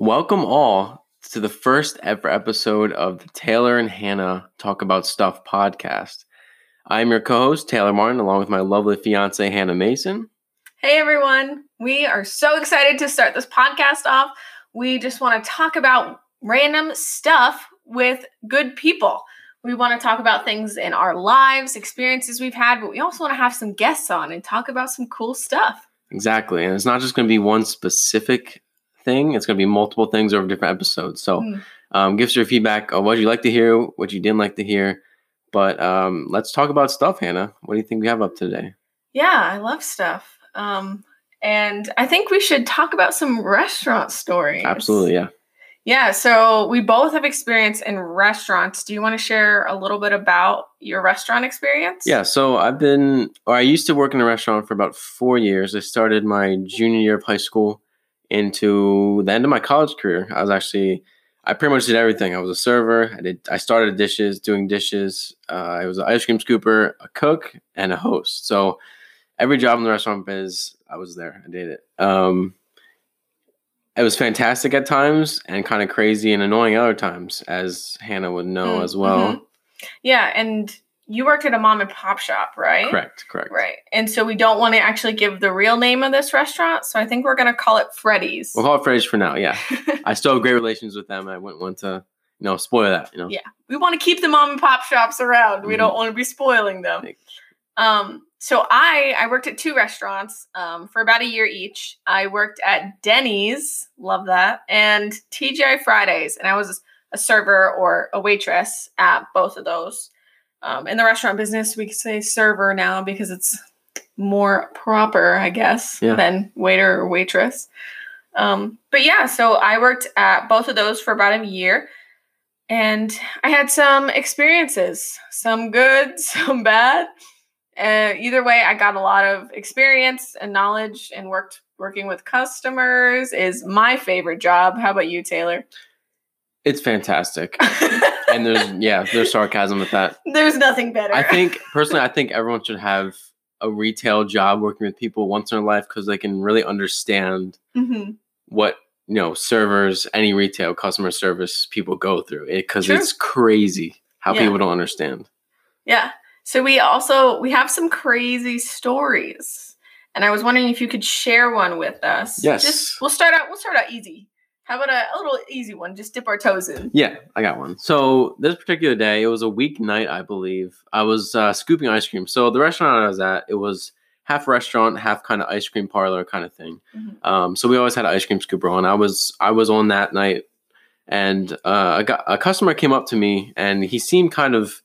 Welcome all to the first ever episode of the Taylor and Hannah Talk About Stuff podcast. I'm your co host, Taylor Martin, along with my lovely fiance, Hannah Mason. Hey everyone, we are so excited to start this podcast off. We just want to talk about random stuff with good people. We want to talk about things in our lives, experiences we've had, but we also want to have some guests on and talk about some cool stuff. Exactly. And it's not just going to be one specific thing, it's going to be multiple things over different episodes. So Mm. um, give us your feedback on what you like to hear, what you didn't like to hear. But um, let's talk about stuff, Hannah. What do you think we have up today? Yeah, I love stuff. Um, and I think we should talk about some restaurant stories. Absolutely, yeah. Yeah, so we both have experience in restaurants. Do you want to share a little bit about your restaurant experience? Yeah, so I've been, or I used to work in a restaurant for about four years. I started my junior year of high school into the end of my college career. I was actually, I pretty much did everything. I was a server. I did, I started dishes, doing dishes. Uh, I was an ice cream scooper, a cook, and a host. So every job in the restaurant biz, I was there. I did it. Um, it was fantastic at times and kind of crazy and annoying other times, as Hannah would know Mm, as well. mhm. Yeah, and you worked at a mom and pop shop, right? Correct, correct. Right. And so we don't want to actually give the real name of this restaurant. So I think we're going to call it Freddy's. We'll call it Freddy's for now. Yeah, I still have great relations with them. I wouldn't want to, you know, spoil that. You know, Yeah. we want to keep the mom and pop shops around. We Mhm. don't want to be spoiling them. Um, so I I worked at two restaurants um, for about a year each. I worked at Denny's, love that, and TGI Fridays, and I was a server or a waitress at both of those. Um, in the restaurant business, we could say server now because it's more proper, I guess, Yeah. than waiter or waitress. Um, but yeah, so I worked at both of those for about a year. And I had some experiences, some good, some bad. Uh, either way, I got a lot of experience and knowledge, and worked working with customers is my favorite job. How about you, Taylor? It's fantastic. and there's yeah, there's sarcasm with that. There's nothing better. I think personally, I think everyone should have a retail job working with people once in their life because they can really understand Mhm. what you know servers, any retail customer service people go through. It Because it's crazy how Yeah. people don't understand. Yeah. So we also we have some crazy stories, and I was wondering if you could share one with us. Yes. Just we'll start out. We'll start out easy. How about a, a little easy one? Just dip our toes in. Yeah, I got one. So this particular day, it was a weeknight, I believe. I was uh, scooping ice cream. So the restaurant I was at, it was half restaurant, half kind of ice cream parlor kind of thing. Mhm. Um, so we always had an ice cream scooper on. I was I was on that night, and uh, a, gu- a customer came up to me, and he seemed kind of,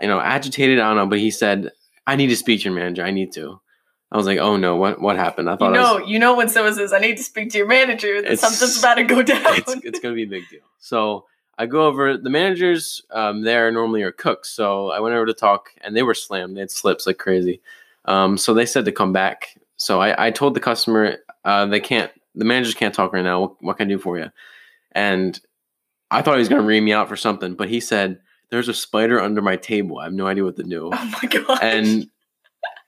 you know, agitated. I don't know, but he said, "I need to speak to your manager. I need to." I was like, "Oh no, what what happened?" I You thought was- know, you know when someone says, "I need to speak to your manager," that something's about to go down. it's, it's going to be a big deal. So I go over. The managers um, there normally are cooks, so I went over to talk, and they were slammed. They had slips like crazy. Um, so they said to come back. So I, I told the customer uh, they can't. The managers can't talk right now. What, what can I do for you? And I thought he was going to ream me out for something, but he said, "There's a spider under my table. I have no idea what to do." oh my god! and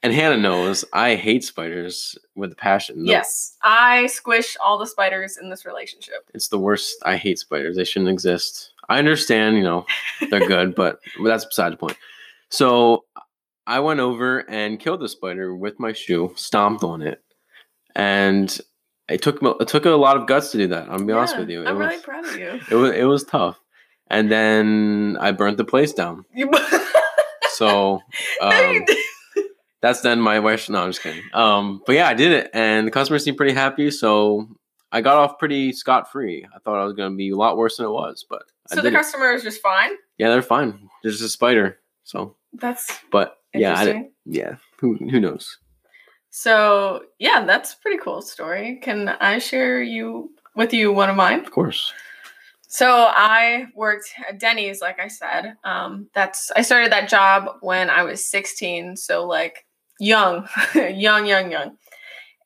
and Hannah knows I hate spiders with a passion. No- yes, I squish all the spiders in this relationship. It's the worst. I hate spiders. They shouldn't exist. I understand, you know, they're good, but that's beside the point. So I went over and killed the spider with my shoe, stomped on it, and it took it took a lot of guts to do that. I'm gonna be honest Yeah, with you. It I'm was, really proud of you. it was it was tough. And then I burnt the place down. You- So No, you um, didn't. That's then my wife. No, I'm just kidding. Um, but yeah, I did it, and the customers seemed pretty happy. So I got off pretty scot free. I thought I was going to be a lot worse than it was, but so the did it. customer is just fine. yeah, they're fine. There's just a spider. So, That's but yeah, I, yeah. Who who knows? So yeah, that's a pretty cool story. Can I share you with you one of mine? Of course. So I worked at Denny's, like I said. Um, that's I started that job when I was 16, so like young, young, young, young.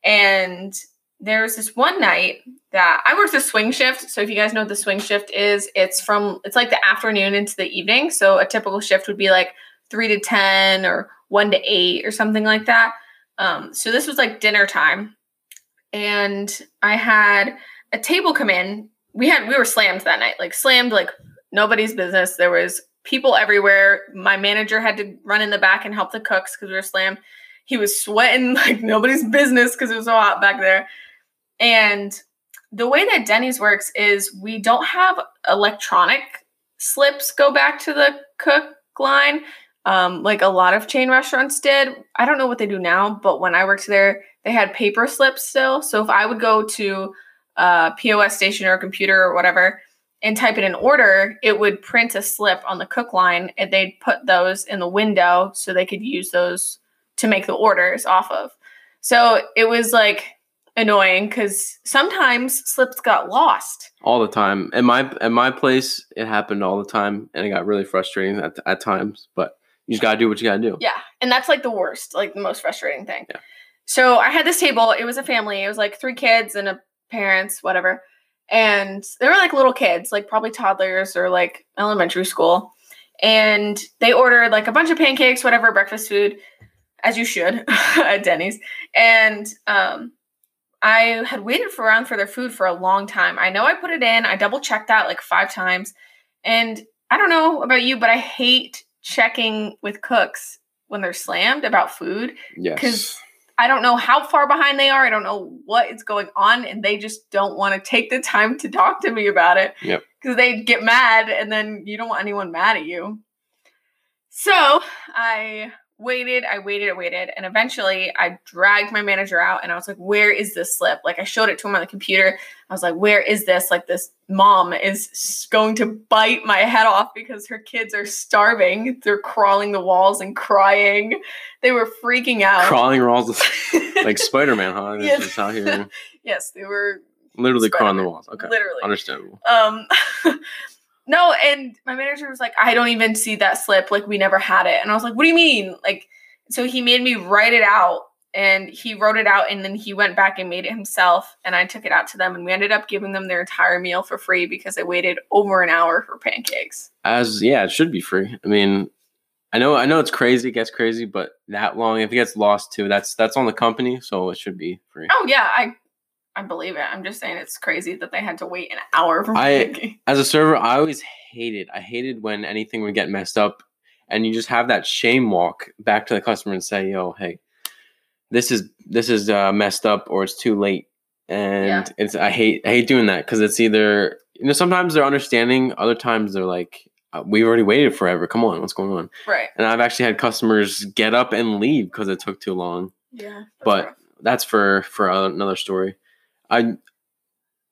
And there was this one night that I worked a swing shift. So if you guys know what the swing shift is, it's from it's like the afternoon into the evening. So a typical shift would be like three to ten or one to eight or something like that. Um, so this was like dinner time, and I had a table come in we had we were slammed that night, like slammed, like nobody's business. There was people everywhere. My manager had to run in the back and help the cooks because we were slammed. He was sweating like nobody's business because it was so hot back there. And the way that Denny's works is we don't have electronic slips go back to the cook line um, like a lot of chain restaurants did. I don't know what they do now, but when I worked there, they had paper slips still. So if I would go to a POS station or a computer or whatever and type in an order, it would print a slip on the cook line and they'd put those in the window so they could use those to make the orders off of. So it was like annoying because sometimes slips got lost. All the time. At my at my place, it happened all the time, and it got really frustrating at, at times. But you just gotta do what you gotta do. Yeah, and that's like the worst, like the most frustrating thing. Yeah. So I had this table. It was a family. It was like three kids and a parents, whatever. And they were like little kids, like probably toddlers or like elementary school. And they ordered like a bunch of pancakes, whatever, breakfast food, as you should at Denny's. And um, I had waited for around for their food for a long time. I know I put it in. I double checked that like five times. And I don't know about you, but I hate checking with cooks when they're slammed about food Yes. because I don't know how far behind they are. I don't know what is going on, and they just don't want to take the time to talk to me about it. Yep. Because they get mad, and then you don't want anyone mad at you. So I waited, I waited, I waited, and eventually I dragged my manager out, and I was like, "Where is this slip?" Like I showed it to him on the computer. I was like, "Where is this?" Like this mom is going to bite my head off because her kids are starving. They're crawling the walls and crying. They were freaking out. Crawling walls like Spider Man, huh? Yes. out here yes, they were literally crawling the walls. Okay. literally. Understandable. Um, no, and my manager was like, I don't even see that slip. Like, we never had it. And I was like, what do you mean? Like, so he made me write it out and he wrote it out and then he went back and made it himself. And I took it out to them and we ended up giving them their entire meal for free because they waited over an hour for pancakes. As yeah, it should be free. I mean, I know I know it's crazy, it gets crazy, but that long, if it gets lost too, that's that's on the company, so it should be free. Oh, yeah, I. I believe it. I'm just saying it's crazy that they had to wait an hour for I-. As a server, I always hated. I hated when anything would get messed up, and you just have that shame walk back to the customer and say, "Yo, hey, this is this is uh, messed up, or it's too late." And Yeah. it's I hate I hate doing that because it's either you know sometimes they're understanding, other times they're like, we've already waited forever. Come on, what's going on?" Right. And I've actually had customers get up and leave because it took too long. Yeah. that's But- rough. That's for for another story. I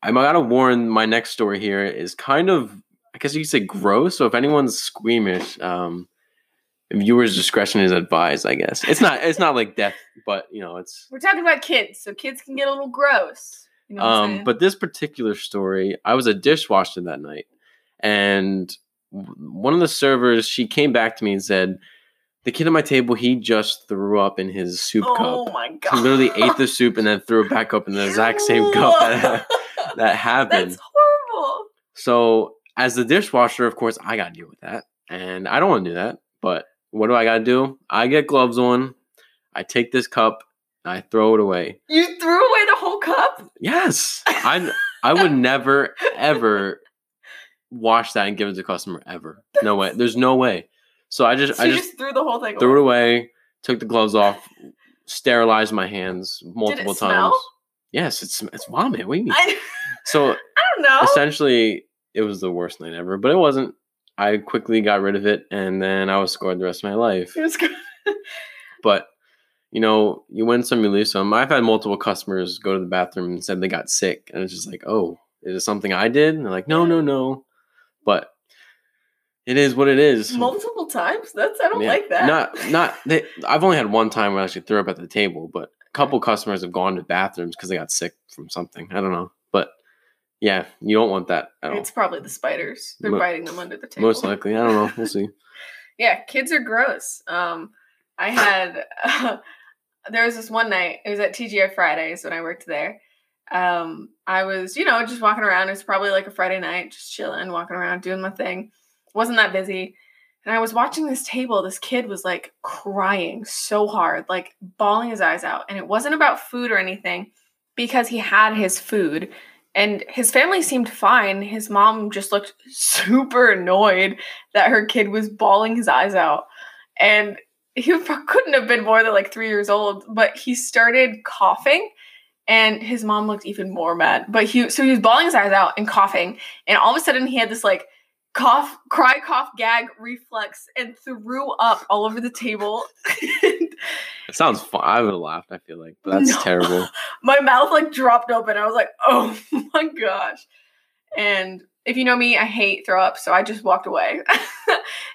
I gotta warn. My next story here is kind of I guess you could say gross. So if anyone's squeamish, um, viewers' discretion is advised. I guess it's not it's not like death, but you know it's. we're talking about kids, so kids can get a little gross. You know Um, but this particular story, I was a dishwasher that night, and one of the servers she came back to me and said, "The kid at my table, he just threw up in his soup oh cup. my He literally ate the soup and then threw it back up in the exact same cup that, that happened." That's horrible. So as the dishwasher, of course, I gotta deal with that, and I don't want to do that. But what do I gotta do? I get gloves on. I take this cup. I throw it away. You threw away the whole cup. Yes, I I would never ever wash that and give it to a customer ever. No way. There's no way. So I just So I just just threw the whole thing threw it away. away. Took the gloves off. Sterilized my hands multiple times. smell? Yes, it's it's vomit. What? I, So I don't know. essentially it was the worst night ever but it wasn't i quickly got rid of it and then i was scarred the rest of my life It was good. but you know you win some you lose some i've had multiple customers go to the bathroom and said they got sick and it's just like oh is it something i did and they're like no no no but it is what it is Multiple times. That's I don't Yeah. like that. not not they, i've only had one time where i actually threw up at the table but a couple customers have gone to bathrooms because they got sick from something i don't know but yeah you don't want that at all. It's probably the spiders. They're Mo- biting them under the table. Most likely. I don't know. We'll see. Yeah, kids are gross. Um, I had there was this one night. It was at TGI Fridays when I worked there. Um, I was, you know, just walking around. It's probably like a Friday night, just chilling, walking around, doing my thing. Wasn't that busy. And I was watching this table. This kid was like crying so hard, like bawling his eyes out. And it wasn't about food or anything because he had his food and his family seemed fine. His mom just looked super annoyed that her kid was bawling his eyes out. And he couldn't have been more than like three years old, but he started coughing and his mom looked even more mad. But he, so he was bawling his eyes out and coughing. And all of a sudden he had this like cough, cry, cough, gag reflex and threw up all over the table. it sounds fun. I would have laughed, I feel like, but that's no. terrible. My mouth like dropped open. I was like, oh my gosh. And if you know me, I hate throw up, so I just walked away.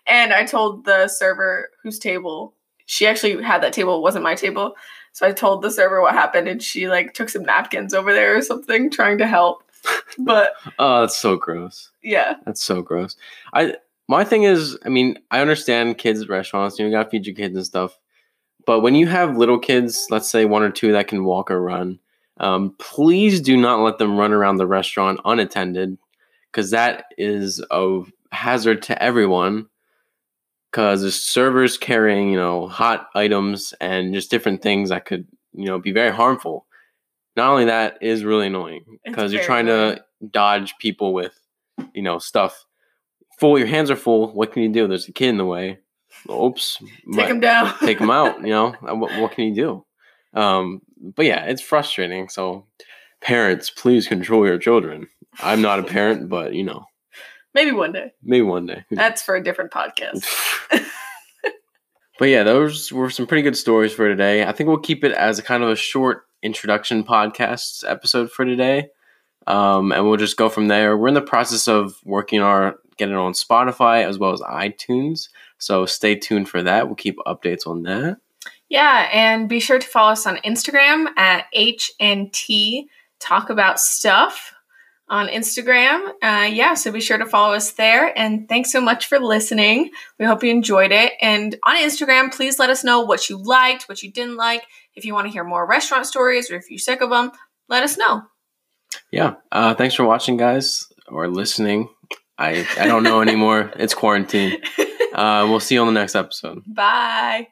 and I told the server whose table she actually had that table, it wasn't my table. So I told the server what happened and she like took some napkins over there or something trying to help. But oh, that's so gross. Yeah. That's so gross. I my thing is, I mean, I understand kids at restaurants, you, know, you gotta feed your kids and stuff. But when you have little kids, let's say one or two that can walk or run, um, please do not let them run around the restaurant unattended because that is a hazard to everyone because the servers carrying you know hot items and just different things that could you know be very harmful not only that is really annoying because you're trying annoying. to dodge people with you know stuff. Full your hands are full. What can you do? There's a kid in the way. Oops. Take him down. take him out you know? What, what can you do? Um but yeah it's frustrating. So parents please control your children. I'm not a parent but you know. Maybe one day. Maybe one day. That's for a different podcast. but yeah, those were some pretty good stories for today. I think we'll keep it as a kind of a short introduction podcast episode for today. Um, and we'll just go from there. We're in the process of working our getting on Spotify as well as iTunes. So stay tuned for that. We'll keep updates on that. Yeah, and be sure to follow us on Instagram at HNT Talk About Stuff on Instagram. Uh, yeah, so be sure to follow us there. And thanks so much for listening. We hope you enjoyed it. And on Instagram, please let us know what you liked, what you didn't like. If you want to hear more restaurant stories or if you're sick of them, let us know. Yeah. Uh, thanks for watching, guys, or listening. I, I don't know anymore. it's quarantine. Uh, we'll see you on the next episode. Bye.